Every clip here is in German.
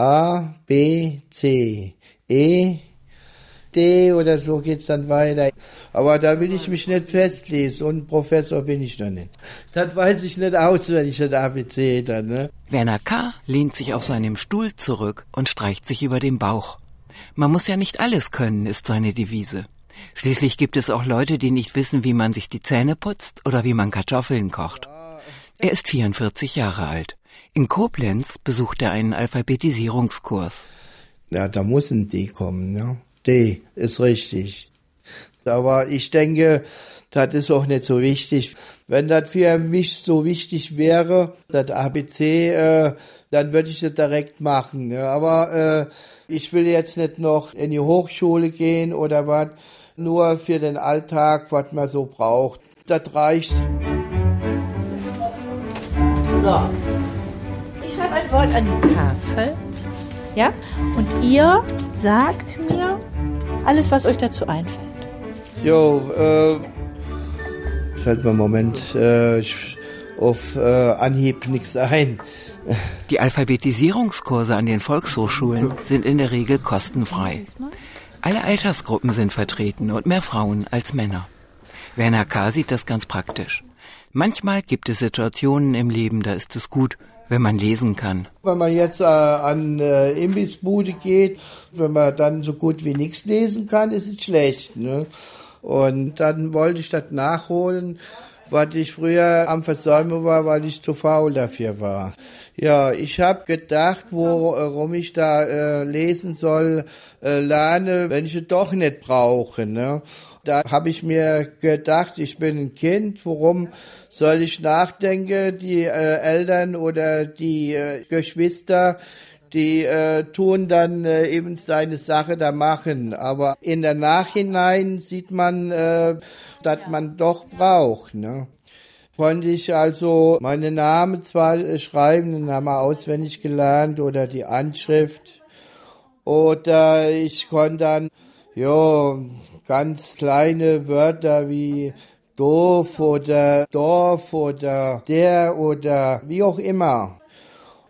A, B, C, E, D oder so geht's dann weiter. Aber da will ich mich nicht festlesen und Professor bin ich noch nicht. Das weiß ich nicht auswendig, das ABC dann, ne? Werner K. lehnt sich auf seinem Stuhl zurück und streicht sich über den Bauch. Man muss ja nicht alles können, ist seine Devise. Schließlich gibt es auch Leute, die nicht wissen, wie man sich die Zähne putzt oder wie man Kartoffeln kocht. Er ist 44 Jahre alt. In Koblenz besucht er einen Alphabetisierungskurs. Ja, da muss ein D kommen, ja. D ist richtig. Aber ich denke, das ist auch nicht so wichtig. Wenn das für mich so wichtig wäre, das ABC, äh, dann würde ich das direkt machen. Ja. Aber äh, ich will jetzt nicht noch in die Hochschule gehen oder was, nur für den Alltag, was man so braucht. Das reicht. So, Wort an die Tafel. Ja? Und ihr sagt mir alles, was euch dazu einfällt. Jo, äh, fällt mir im Moment äh, auf äh, Anhieb nichts ein. Die Alphabetisierungskurse an den Volkshochschulen sind in der Regel kostenfrei. Alle Altersgruppen sind vertreten und mehr Frauen als Männer. Werner K. sieht das ganz praktisch. Manchmal gibt es Situationen im Leben, da ist es gut, wenn man lesen kann. Wenn man jetzt äh, an äh, Imbissbude geht, wenn man dann so gut wie nichts lesen kann, ist es schlecht. Ne? Und dann wollte ich das nachholen, was ich früher am Versäumen war, weil ich zu faul dafür war. Ja, ich habe gedacht, worum ich da äh, lesen soll, äh, lerne, wenn ich es doch nicht brauche. Ne? Da habe ich mir gedacht, ich bin ein Kind, worum soll ich nachdenken? Die äh, Eltern oder die äh, Geschwister, die äh, tun dann äh, eben seine Sache da machen. Aber in der Nachhinein sieht man, äh, dass man doch braucht. Ne? Konnte ich also meine Namen zwar schreiben, den Namen auswendig gelernt oder die Anschrift. Oder ich konnte dann, ja, ganz kleine Wörter wie doof oder Dorf oder der oder wie auch immer.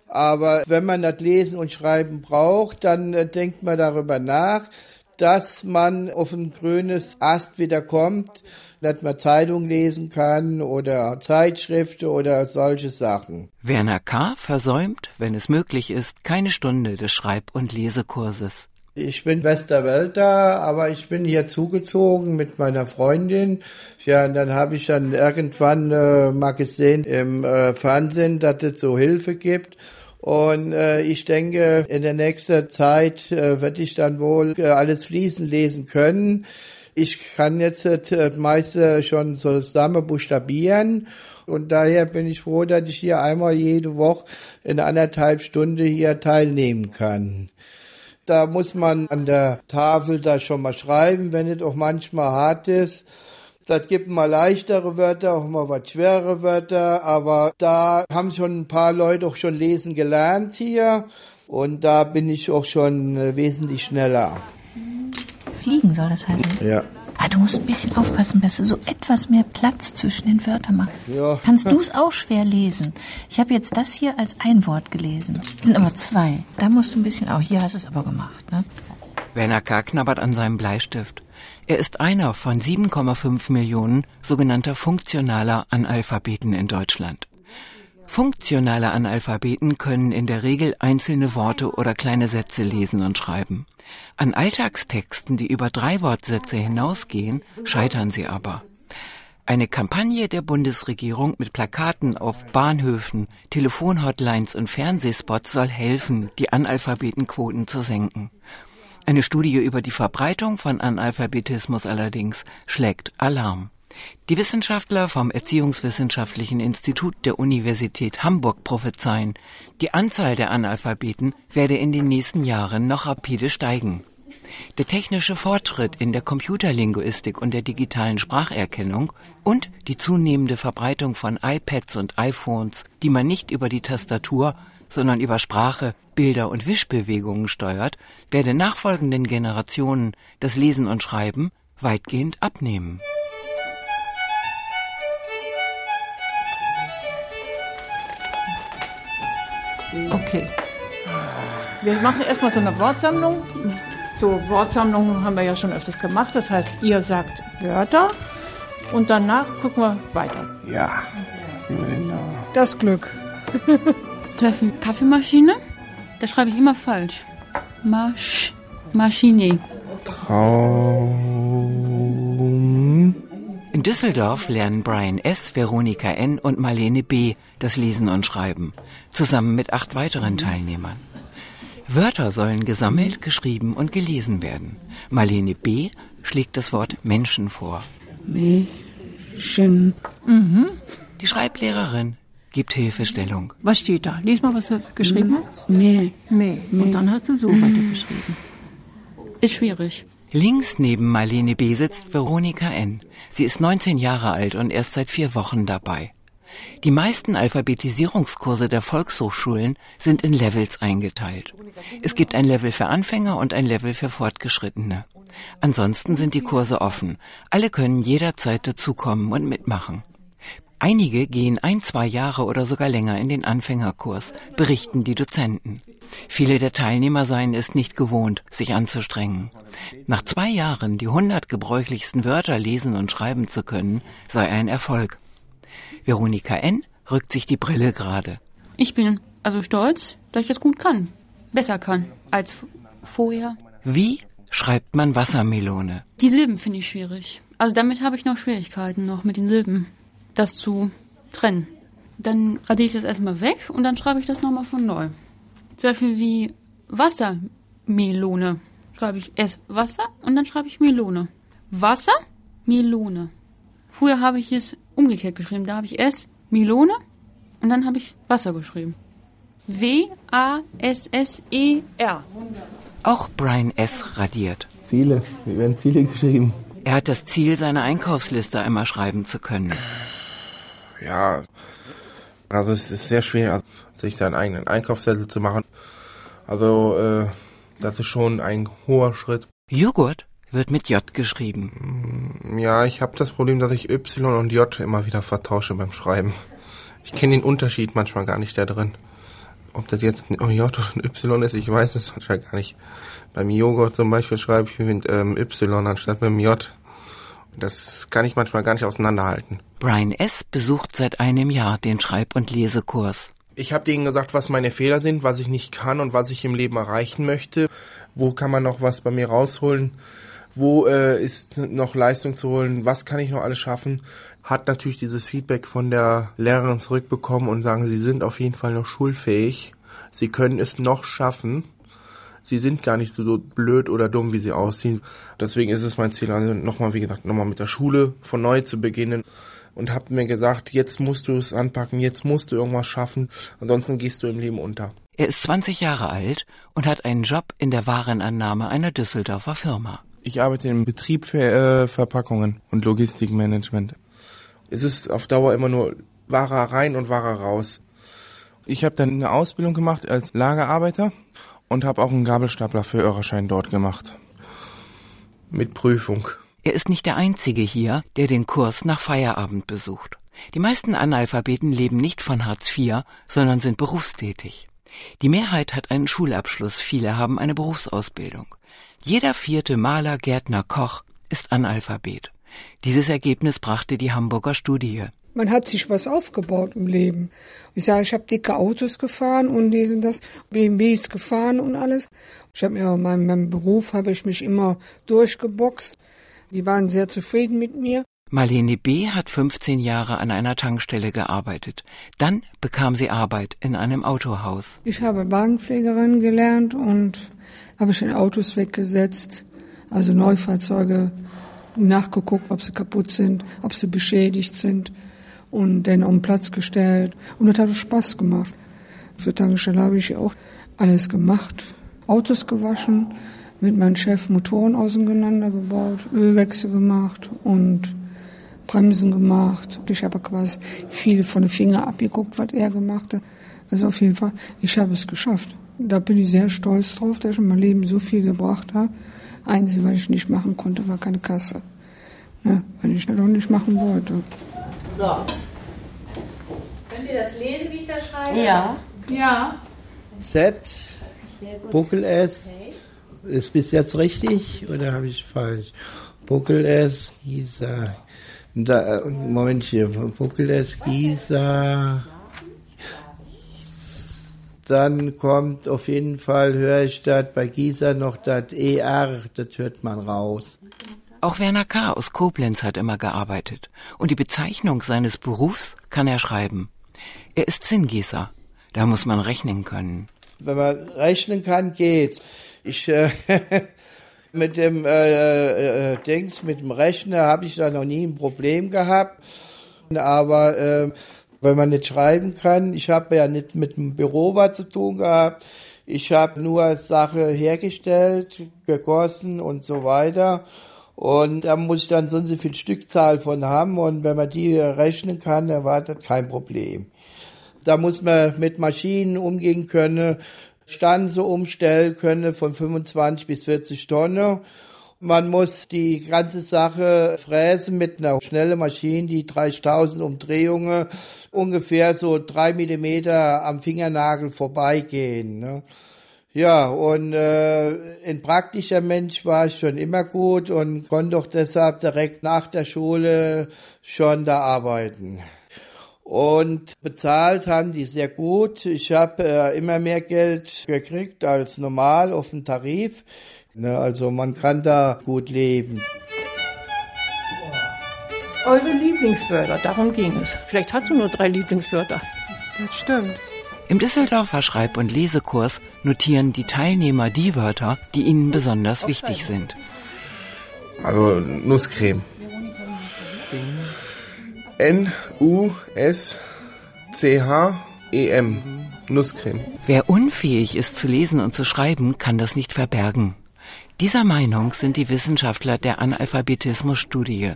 Aber wenn man das Lesen und Schreiben braucht, dann äh, denkt man darüber nach, dass man auf ein grünes Ast wieder kommt, dass man Zeitung lesen kann oder Zeitschriften oder solche Sachen. Werner K. versäumt, wenn es möglich ist, keine Stunde des Schreib- und Lesekurses. Ich bin Westerwälder, aber ich bin hier zugezogen mit meiner Freundin. Ja, und dann habe ich dann irgendwann äh, mal gesehen im äh, Fernsehen, dass es so Hilfe gibt. Und äh, ich denke, in der nächsten Zeit äh, werde ich dann wohl äh, alles fließen lesen können. Ich kann jetzt äh, das meiste schon zusammen buchstabieren. Und daher bin ich froh, dass ich hier einmal jede Woche in anderthalb Stunden hier teilnehmen kann. Da muss man an der Tafel da schon mal schreiben, wenn es auch manchmal hart ist. Das gibt mal leichtere Wörter, auch mal was schwere Wörter, aber da haben schon ein paar Leute auch schon lesen gelernt hier und da bin ich auch schon äh, wesentlich schneller. Fliegen soll das heißen? Ja. Ah, du musst ein bisschen aufpassen, dass du so etwas mehr Platz zwischen den Wörtern machst. Ja. Kannst du es auch schwer lesen? Ich habe jetzt das hier als ein Wort gelesen. Es sind aber zwei. Da musst du ein bisschen auch. Hier hast du es aber gemacht, ne? Werner K. knabbert an seinem Bleistift. Er ist einer von 7,5 Millionen sogenannter funktionaler Analphabeten in Deutschland. Funktionale Analphabeten können in der Regel einzelne Worte oder kleine Sätze lesen und schreiben. An Alltagstexten, die über drei Wortsätze hinausgehen, scheitern sie aber. Eine Kampagne der Bundesregierung mit Plakaten auf Bahnhöfen, Telefonhotlines und Fernsehspots soll helfen, die Analphabetenquoten zu senken. Eine Studie über die Verbreitung von Analphabetismus allerdings schlägt Alarm. Die Wissenschaftler vom Erziehungswissenschaftlichen Institut der Universität Hamburg prophezeien, die Anzahl der Analphabeten werde in den nächsten Jahren noch rapide steigen. Der technische Fortschritt in der Computerlinguistik und der digitalen Spracherkennung und die zunehmende Verbreitung von iPads und iPhones, die man nicht über die Tastatur, sondern über Sprache, Bilder und Wischbewegungen steuert, werde nachfolgenden Generationen das Lesen und Schreiben weitgehend abnehmen. Okay. Wir machen erstmal so eine Wortsammlung. So Wortsammlungen haben wir ja schon öfters gemacht. Das heißt, ihr sagt Wörter und danach gucken wir weiter. Ja. Das Glück. Kaffeemaschine. Da schreibe ich immer falsch. Masch. Maschine. Traum. In Düsseldorf lernen Brian S., Veronika N. und Marlene B. das Lesen und Schreiben, zusammen mit acht weiteren Teilnehmern. Wörter sollen gesammelt, geschrieben und gelesen werden. Marlene B. schlägt das Wort Menschen vor. Menschen. Mhm. Die Schreiblehrerin gibt Hilfestellung. Was steht da? Lies mal, was du geschrieben hast. Meh. Meh. Und dann hast du so mhm. weitergeschrieben. Ist schwierig. Links neben Marlene B. sitzt Veronika N. Sie ist 19 Jahre alt und erst seit vier Wochen dabei. Die meisten Alphabetisierungskurse der Volkshochschulen sind in Levels eingeteilt. Es gibt ein Level für Anfänger und ein Level für Fortgeschrittene. Ansonsten sind die Kurse offen. Alle können jederzeit dazukommen und mitmachen. Einige gehen ein, zwei Jahre oder sogar länger in den Anfängerkurs, berichten die Dozenten. Viele der Teilnehmer seien es nicht gewohnt, sich anzustrengen. Nach zwei Jahren die hundert gebräuchlichsten Wörter lesen und schreiben zu können, sei ein Erfolg. Veronika N. rückt sich die Brille gerade. Ich bin also stolz, dass ich das gut kann. Besser kann als vorher. Wie schreibt man Wassermelone? Die Silben finde ich schwierig. Also damit habe ich noch Schwierigkeiten noch mit den Silben das zu trennen. Dann radiere ich das erstmal weg und dann schreibe ich das nochmal von neu. Zum Beispiel wie Wassermelone. Schreibe ich erst Wasser und dann schreibe ich Melone. Wasser, Melone. Früher habe ich es umgekehrt geschrieben. Da habe ich erst Melone und dann habe ich Wasser geschrieben. W-A-S-S-E-R. Auch Brian S. radiert. Ziele. Wie werden Ziele geschrieben? Er hat das Ziel, seine Einkaufsliste einmal schreiben zu können ja, also es ist sehr schwer, sich seinen eigenen Einkaufszettel zu machen. Also äh, das ist schon ein hoher Schritt. Joghurt wird mit J geschrieben. Mm, ja, ich habe das Problem, dass ich Y und J immer wieder vertausche beim Schreiben. Ich kenne den Unterschied manchmal gar nicht da drin. Ob das jetzt ein J oder ein Y ist, ich weiß es manchmal gar nicht. Beim Joghurt zum Beispiel schreibe ich mit ähm, Y anstatt mit dem J. Das kann ich manchmal gar nicht auseinanderhalten. Brian S. besucht seit einem Jahr den Schreib- und Lesekurs. Ich habe denen gesagt, was meine Fehler sind, was ich nicht kann und was ich im Leben erreichen möchte. Wo kann man noch was bei mir rausholen? Wo äh, ist noch Leistung zu holen? Was kann ich noch alles schaffen? Hat natürlich dieses Feedback von der Lehrerin zurückbekommen und sagen, sie sind auf jeden Fall noch schulfähig. Sie können es noch schaffen sie sind gar nicht so blöd oder dumm, wie sie aussehen. Deswegen ist es mein Ziel, also nochmal, wie gesagt, nochmal mit der Schule von neu zu beginnen und habe mir gesagt, jetzt musst du es anpacken, jetzt musst du irgendwas schaffen, ansonsten gehst du im Leben unter. Er ist 20 Jahre alt und hat einen Job in der Warenannahme einer Düsseldorfer Firma. Ich arbeite im Betrieb für äh, Verpackungen und Logistikmanagement. Es ist auf Dauer immer nur Ware rein und Ware raus. Ich habe dann eine Ausbildung gemacht als Lagerarbeiter und habe auch einen Gabelstapler für Örerschein dort gemacht. Mit Prüfung. Er ist nicht der Einzige hier, der den Kurs nach Feierabend besucht. Die meisten Analphabeten leben nicht von Hartz IV, sondern sind berufstätig. Die Mehrheit hat einen Schulabschluss, viele haben eine Berufsausbildung. Jeder vierte Maler, Gärtner, Koch ist Analphabet. Dieses Ergebnis brachte die Hamburger Studie. Man hat sich was aufgebaut im Leben. Ich sage, ich habe dicke Autos gefahren und dies und das, BMWs gefahren und alles. Ich habe mir in meinem, meinem Beruf habe ich mich immer durchgeboxt. Die waren sehr zufrieden mit mir. Marlene B. hat 15 Jahre an einer Tankstelle gearbeitet. Dann bekam sie Arbeit in einem Autohaus. Ich habe Wagenpflegerin gelernt und habe schon Autos weggesetzt, also Neufahrzeuge nachgeguckt, ob sie kaputt sind, ob sie beschädigt sind und dann auf den Platz gestellt. Und das hat Spaß gemacht. Für Tankstelle habe ich auch alles gemacht. Autos gewaschen, mit meinem Chef Motoren auseinandergebaut, Ölwechsel gemacht und Bremsen gemacht. Ich habe quasi viel von den Fingern abgeguckt, was er gemacht hat. Also auf jeden Fall, ich habe es geschafft. Da bin ich sehr stolz drauf, dass ich in meinem Leben so viel gebracht habe. Einzige, was ich nicht machen konnte, war keine Kasse. Ja, weil ich das auch nicht machen wollte. So. Könnt ihr das lesen, wie ich das schreibe? Ja. Ja. Z, Buckel S. Ist bis jetzt richtig oder habe ich falsch? Buckel S, Gisa. Da, Moment hier, Buckel S, Gisa. Dann kommt auf jeden Fall, höre ich das bei Gisa noch das ER, das hört man raus. Auch Werner K. aus Koblenz hat immer gearbeitet. Und die Bezeichnung seines Berufs kann er schreiben. Er ist Zinngießer. Da muss man rechnen können. Wenn man rechnen kann, geht's. Ich äh, mit dem äh, äh, Dings, mit dem Rechner habe ich da noch nie ein Problem gehabt. Aber äh, wenn man nicht schreiben kann, ich habe ja nicht mit dem Büro was zu tun gehabt. Ich habe nur Sache hergestellt, gegossen und so weiter. Und da muss ich dann so und so viel Stückzahl von haben. Und wenn man die rechnen kann, das kein Problem. Da muss man mit Maschinen umgehen können, Stanze umstellen können von 25 bis 40 Tonnen. Man muss die ganze Sache fräsen mit einer schnellen Maschine, die 30.000 Umdrehungen ungefähr so drei Millimeter am Fingernagel vorbeigehen. Ne? Ja, und äh, ein praktischer Mensch war ich schon immer gut und konnte auch deshalb direkt nach der Schule schon da arbeiten. Und bezahlt haben die sehr gut. Ich habe äh, immer mehr Geld gekriegt als normal auf dem Tarif. Ne, also man kann da gut leben. Eure Lieblingswörter, darum ging es. Vielleicht hast du nur drei Lieblingswörter. Das stimmt. Im Düsseldorfer Schreib- und Lesekurs notieren die Teilnehmer die Wörter, die ihnen besonders wichtig sind. Also Nusscreme. N-U-S-C-H-E-M. Nusscreme. Wer unfähig ist zu lesen und zu schreiben, kann das nicht verbergen. Dieser Meinung sind die Wissenschaftler der Analphabetismus-Studie.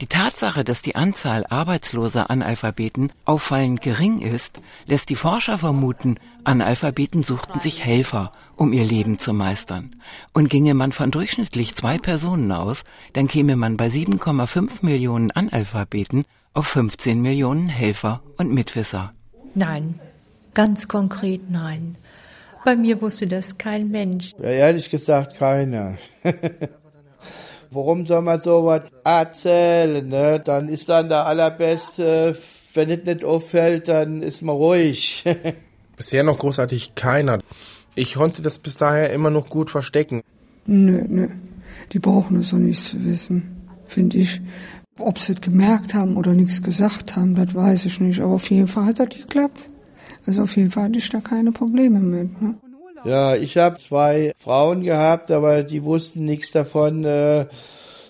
Die Tatsache, dass die Anzahl arbeitsloser Analphabeten auffallend gering ist, lässt die Forscher vermuten, Analphabeten suchten sich Helfer, um ihr Leben zu meistern. Und ginge man von durchschnittlich zwei Personen aus, dann käme man bei 7,5 Millionen Analphabeten auf 15 Millionen Helfer und Mitwisser. Nein, ganz konkret nein. Bei mir wusste das kein Mensch. Ja, ehrlich gesagt keiner. Warum soll man sowas erzählen? Ne? Dann ist dann der allerbeste, wenn es nicht auffällt, dann ist man ruhig. Bisher noch großartig keiner. Ich konnte das bis daher immer noch gut verstecken. Nö, nö. Die brauchen es auch nicht zu wissen, finde ich. Ob sie es gemerkt haben oder nichts gesagt haben, das weiß ich nicht. Aber auf jeden Fall hat das geklappt. Also auf jeden Fall hatte ich da keine Probleme mit. Ne? Ja, ich habe zwei Frauen gehabt, aber die wussten nichts davon, äh,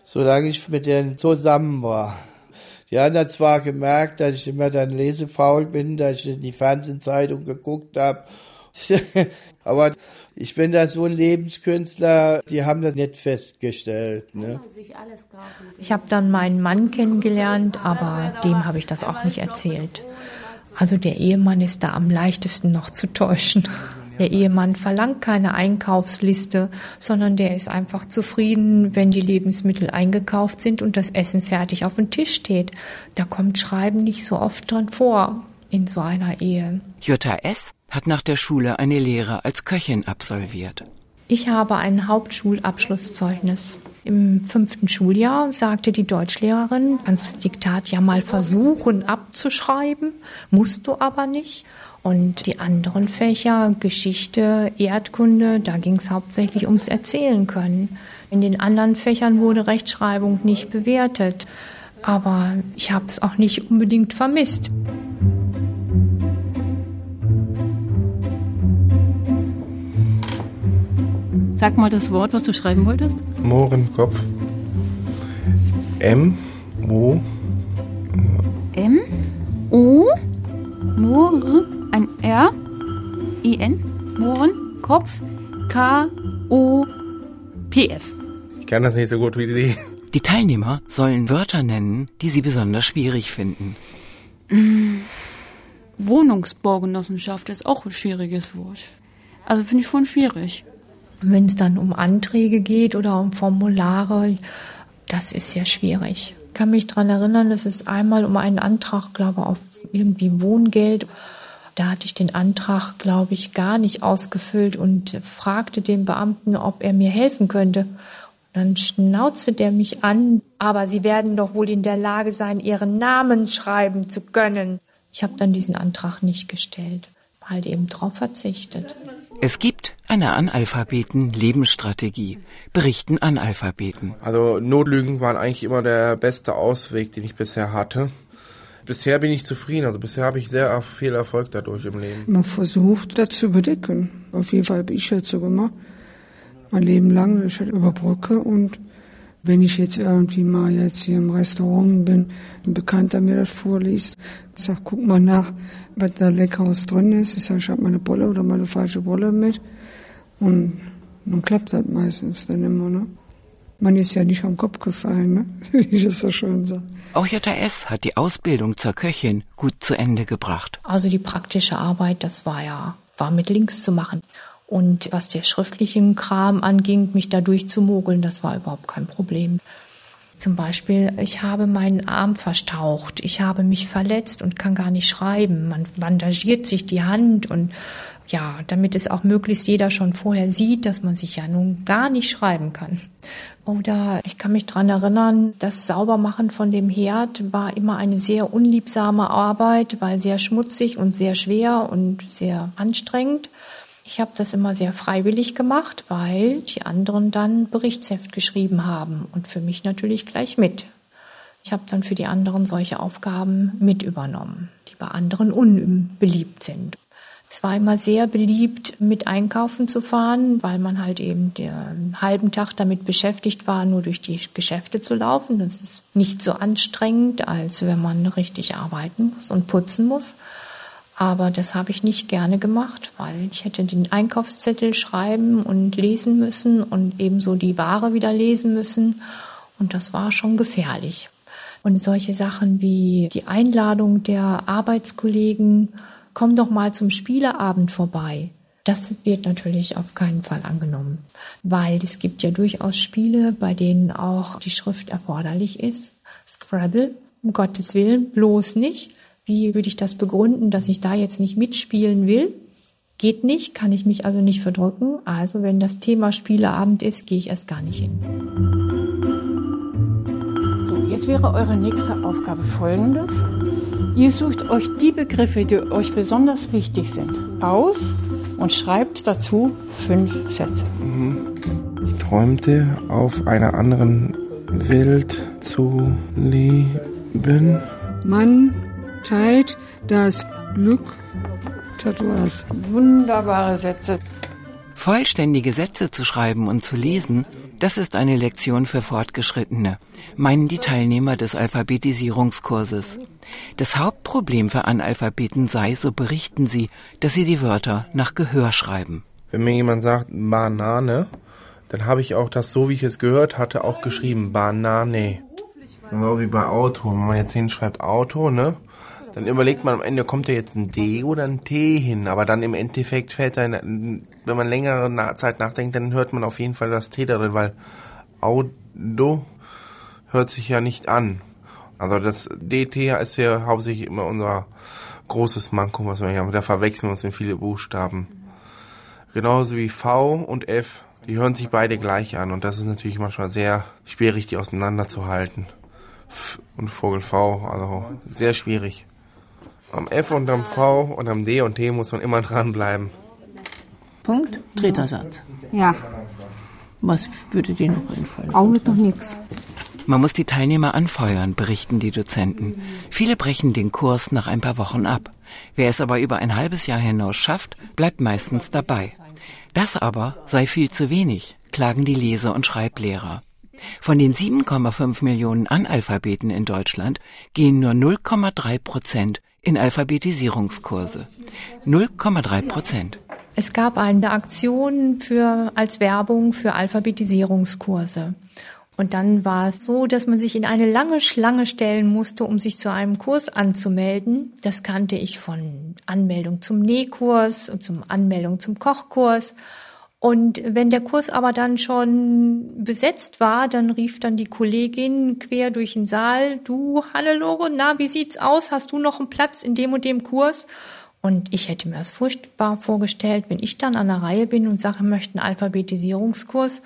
solange ich mit denen zusammen war. Die haben dann zwar gemerkt, dass ich immer dann lesefaul bin, dass ich in die Fernsehzeitung geguckt habe. aber ich bin da so ein Lebenskünstler, die haben das nicht festgestellt. Ne? Ich habe dann meinen Mann kennengelernt, aber dem habe ich das auch nicht erzählt. Also der Ehemann ist da am leichtesten noch zu täuschen. Der Ehemann verlangt keine Einkaufsliste, sondern der ist einfach zufrieden, wenn die Lebensmittel eingekauft sind und das Essen fertig auf dem Tisch steht. Da kommt Schreiben nicht so oft dran vor in so einer Ehe. Jutta S. hat nach der Schule eine Lehre als Köchin absolviert. Ich habe ein Hauptschulabschlusszeugnis. Im fünften Schuljahr sagte die Deutschlehrerin, kannst das Diktat ja mal versuchen abzuschreiben, musst du aber nicht. Und die anderen Fächer, Geschichte, Erdkunde, da ging es hauptsächlich ums Erzählen können. In den anderen Fächern wurde Rechtschreibung nicht bewertet. Aber ich habe es auch nicht unbedingt vermisst. Sag mal das Wort, was du schreiben wolltest. Mohrenkopf. M O M O Mohren ein R, I N, Mohren, Kopf, K, O, P, F. Ich kann das nicht so gut wie Sie. Die Teilnehmer sollen Wörter nennen, die sie besonders schwierig finden. Wohnungsbaugenossenschaft ist auch ein schwieriges Wort. Also finde ich schon schwierig. Wenn es dann um Anträge geht oder um Formulare, das ist sehr schwierig. Ich kann mich daran erinnern, dass es einmal um einen Antrag, glaube auf irgendwie Wohngeld Da hatte ich den Antrag, glaube ich, gar nicht ausgefüllt und fragte den Beamten, ob er mir helfen könnte. Dann schnauzte der mich an, aber Sie werden doch wohl in der Lage sein, Ihren Namen schreiben zu können. Ich habe dann diesen Antrag nicht gestellt, halt eben drauf verzichtet. Es gibt eine Analphabeten-Lebensstrategie. Berichten Analphabeten. Also Notlügen waren eigentlich immer der beste Ausweg, den ich bisher hatte. Bisher bin ich zufrieden. Also bisher habe ich sehr viel Erfolg dadurch im Leben. Man versucht, das zu bedecken. Auf jeden Fall habe ich das so gemacht. Mein Leben lang, ich halt überbrücke und wenn ich jetzt irgendwie mal jetzt hier im Restaurant bin, ein Bekannter mir das vorliest, ich sag, guck mal nach, was da Leckeres drin ist. Ich sag, ich habe meine Bolle oder meine falsche Bolle mit. Und dann klappt das meistens dann immer, ne? Man ist ja nicht am Kopf gefallen, ne? wie ich es so schön sage. Auch JS hat die Ausbildung zur Köchin gut zu Ende gebracht. Also die praktische Arbeit, das war ja, war mit links zu machen. Und was der schriftlichen Kram anging, mich da durchzumogeln, das war überhaupt kein Problem. Zum Beispiel, ich habe meinen Arm verstaucht, ich habe mich verletzt und kann gar nicht schreiben. Man bandagiert sich die Hand und ja, damit es auch möglichst jeder schon vorher sieht, dass man sich ja nun gar nicht schreiben kann. Oder ich kann mich dran erinnern, das Saubermachen von dem Herd war immer eine sehr unliebsame Arbeit, weil sehr schmutzig und sehr schwer und sehr anstrengend. Ich habe das immer sehr freiwillig gemacht, weil die anderen dann Berichtsheft geschrieben haben und für mich natürlich gleich mit. Ich habe dann für die anderen solche Aufgaben mit übernommen, die bei anderen unbeliebt sind. Es war immer sehr beliebt, mit einkaufen zu fahren, weil man halt eben den halben Tag damit beschäftigt war, nur durch die Geschäfte zu laufen. Das ist nicht so anstrengend, als wenn man richtig arbeiten muss und putzen muss. Aber das habe ich nicht gerne gemacht, weil ich hätte den Einkaufszettel schreiben und lesen müssen und ebenso die Ware wieder lesen müssen. Und das war schon gefährlich. Und solche Sachen wie die Einladung der Arbeitskollegen, komm doch mal zum Spieleabend vorbei. Das wird natürlich auf keinen Fall angenommen, weil es gibt ja durchaus Spiele, bei denen auch die Schrift erforderlich ist. Scrabble, um Gottes Willen, bloß nicht. Wie würde ich das begründen, dass ich da jetzt nicht mitspielen will? Geht nicht, kann ich mich also nicht verdrücken. Also wenn das Thema Spieleabend ist, gehe ich erst gar nicht hin. So, jetzt wäre eure nächste Aufgabe folgendes. Ihr sucht euch die Begriffe, die euch besonders wichtig sind, aus und schreibt dazu fünf Sätze. Ich träumte, auf einer anderen Welt zu leben. Mann teilt das Glück. Das war's. Wunderbare Sätze. Vollständige Sätze zu schreiben und zu lesen, das ist eine Lektion für Fortgeschrittene, meinen die Teilnehmer des Alphabetisierungskurses. Das Hauptproblem für Analphabeten sei, so berichten sie, dass sie die Wörter nach Gehör schreiben. Wenn mir jemand sagt Banane, dann habe ich auch das, so wie ich es gehört hatte, auch geschrieben Banane. Genau wie bei Auto. Wenn man jetzt hinschreibt Auto, ne? Dann überlegt man am Ende, kommt da jetzt ein D oder ein T hin? Aber dann im Endeffekt fällt dann, wenn man längere Zeit nachdenkt, dann hört man auf jeden Fall das T darin, weil Auto hört sich ja nicht an. Also das DT ist ja hauptsächlich immer unser großes Manko, was wir haben. Da verwechseln wir uns in viele Buchstaben. Genauso wie V und F. Die hören sich beide gleich an und das ist natürlich manchmal sehr schwierig, die auseinanderzuhalten. F und Vogel V, also sehr schwierig. Am F und am V und am D und T muss man immer dranbleiben. Punkt, dritter Satz. Ja. Was würde dir noch einfallen? Augenblick noch nichts. Man muss die Teilnehmer anfeuern, berichten die Dozenten. Viele brechen den Kurs nach ein paar Wochen ab. Wer es aber über ein halbes Jahr hinaus schafft, bleibt meistens dabei. Das aber sei viel zu wenig, klagen die Lese- und Schreiblehrer. Von den 7,5 Millionen Analphabeten in Deutschland gehen nur 0,3 Prozent in Alphabetisierungskurse. 0,3 Prozent. Es gab eine Aktion für, als Werbung für Alphabetisierungskurse. Und dann war es so, dass man sich in eine lange Schlange stellen musste, um sich zu einem Kurs anzumelden. Das kannte ich von Anmeldung zum Nähkurs und zum Anmeldung zum Kochkurs. Und wenn der Kurs aber dann schon besetzt war, dann rief dann die Kollegin quer durch den Saal, du Hannelore, na, wie sieht's aus? Hast du noch einen Platz in dem und dem Kurs? Und ich hätte mir das furchtbar vorgestellt, wenn ich dann an der Reihe bin und sage, möchte einen Alphabetisierungskurs.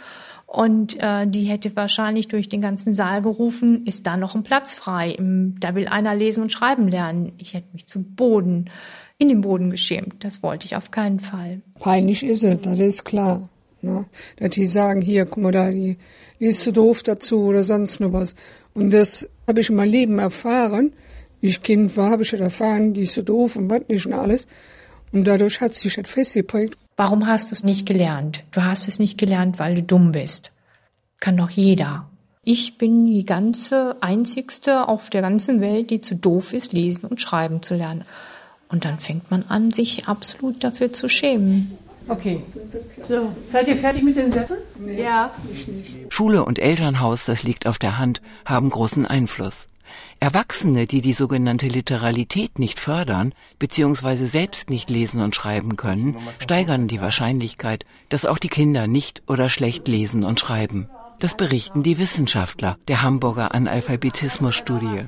Und äh, die hätte wahrscheinlich durch den ganzen Saal gerufen, ist da noch ein Platz frei? Da will einer lesen und schreiben lernen. Ich hätte mich zu Boden, in den Boden geschämt. Das wollte ich auf keinen Fall. Peinlich ist es, das ist klar. Ne? Dass die sagen, hier, guck mal da, die, die ist zu doof dazu oder sonst noch was. Und das habe ich in meinem Leben erfahren. Wie ich Kind war, habe ich das erfahren, die ist so doof und was nicht und alles. Und dadurch hat sich das festgeprägt. Warum hast du es nicht gelernt? Du hast es nicht gelernt, weil du dumm bist. Kann doch jeder. Ich bin die ganze einzigste auf der ganzen Welt, die zu doof ist, lesen und schreiben zu lernen. Und dann fängt man an, sich absolut dafür zu schämen. Okay. So, seid ihr fertig mit den Sätzen? Ja. Schule und Elternhaus, das liegt auf der Hand, haben großen Einfluss. Erwachsene, die die sogenannte Literalität nicht fördern bzw. selbst nicht lesen und schreiben können, steigern die Wahrscheinlichkeit, dass auch die Kinder nicht oder schlecht lesen und schreiben. Das berichten die Wissenschaftler der Hamburger Analphabetismusstudie.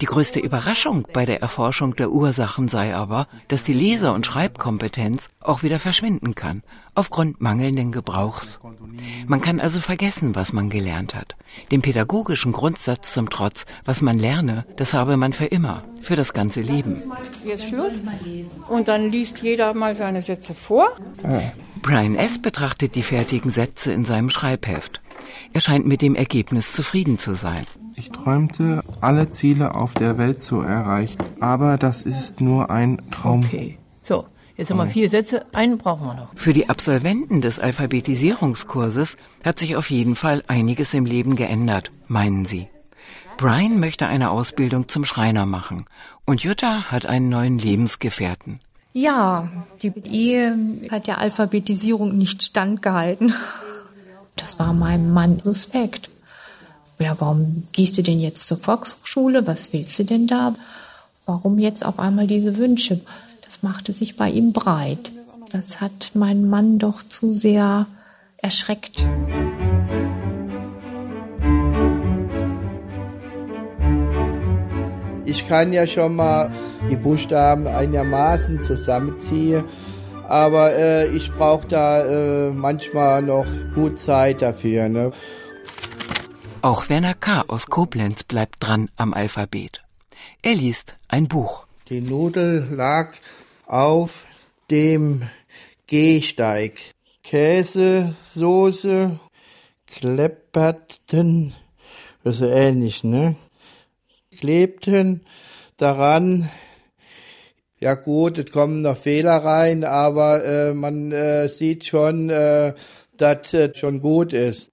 Die größte Überraschung bei der Erforschung der Ursachen sei aber, dass die Leser- und Schreibkompetenz auch wieder verschwinden kann, aufgrund mangelnden Gebrauchs. Man kann also vergessen, was man gelernt hat. Dem pädagogischen Grundsatz zum Trotz, was man lerne, das habe man für immer, für das ganze Leben. Jetzt Schluss. Und dann liest jeder mal seine Sätze vor. Brian S. betrachtet die fertigen Sätze in seinem Schreibheft. Er scheint mit dem Ergebnis zufrieden zu sein. Ich träumte, alle Ziele auf der Welt zu erreichen, aber das ist nur ein Traum. Okay, so. Jetzt haben wir vier Sätze, einen brauchen wir noch. Für die Absolventen des Alphabetisierungskurses hat sich auf jeden Fall einiges im Leben geändert, meinen sie. Brian möchte eine Ausbildung zum Schreiner machen und Jutta hat einen neuen Lebensgefährten. Ja, die Ehe hat der Alphabetisierung nicht standgehalten. Das war meinem Mann suspekt. Ja, warum gehst du denn jetzt zur Volkshochschule? Was willst du denn da? Warum jetzt auf einmal diese Wünsche? Das machte sich bei ihm breit. Das hat meinen Mann doch zu sehr erschreckt. Ich kann ja schon mal die Buchstaben einigermaßen zusammenziehen, aber äh, ich brauche da äh, manchmal noch gut Zeit dafür. Ne? Auch Werner K. aus Koblenz bleibt dran am Alphabet. Er liest ein Buch. Die Nudel lag auf dem Gehsteig. Käse, Soße, klepperten, das ist ähnlich, ne? Klebten daran. Ja gut, es kommen noch Fehler rein, aber äh, man äh, sieht schon, äh, dass es schon gut ist.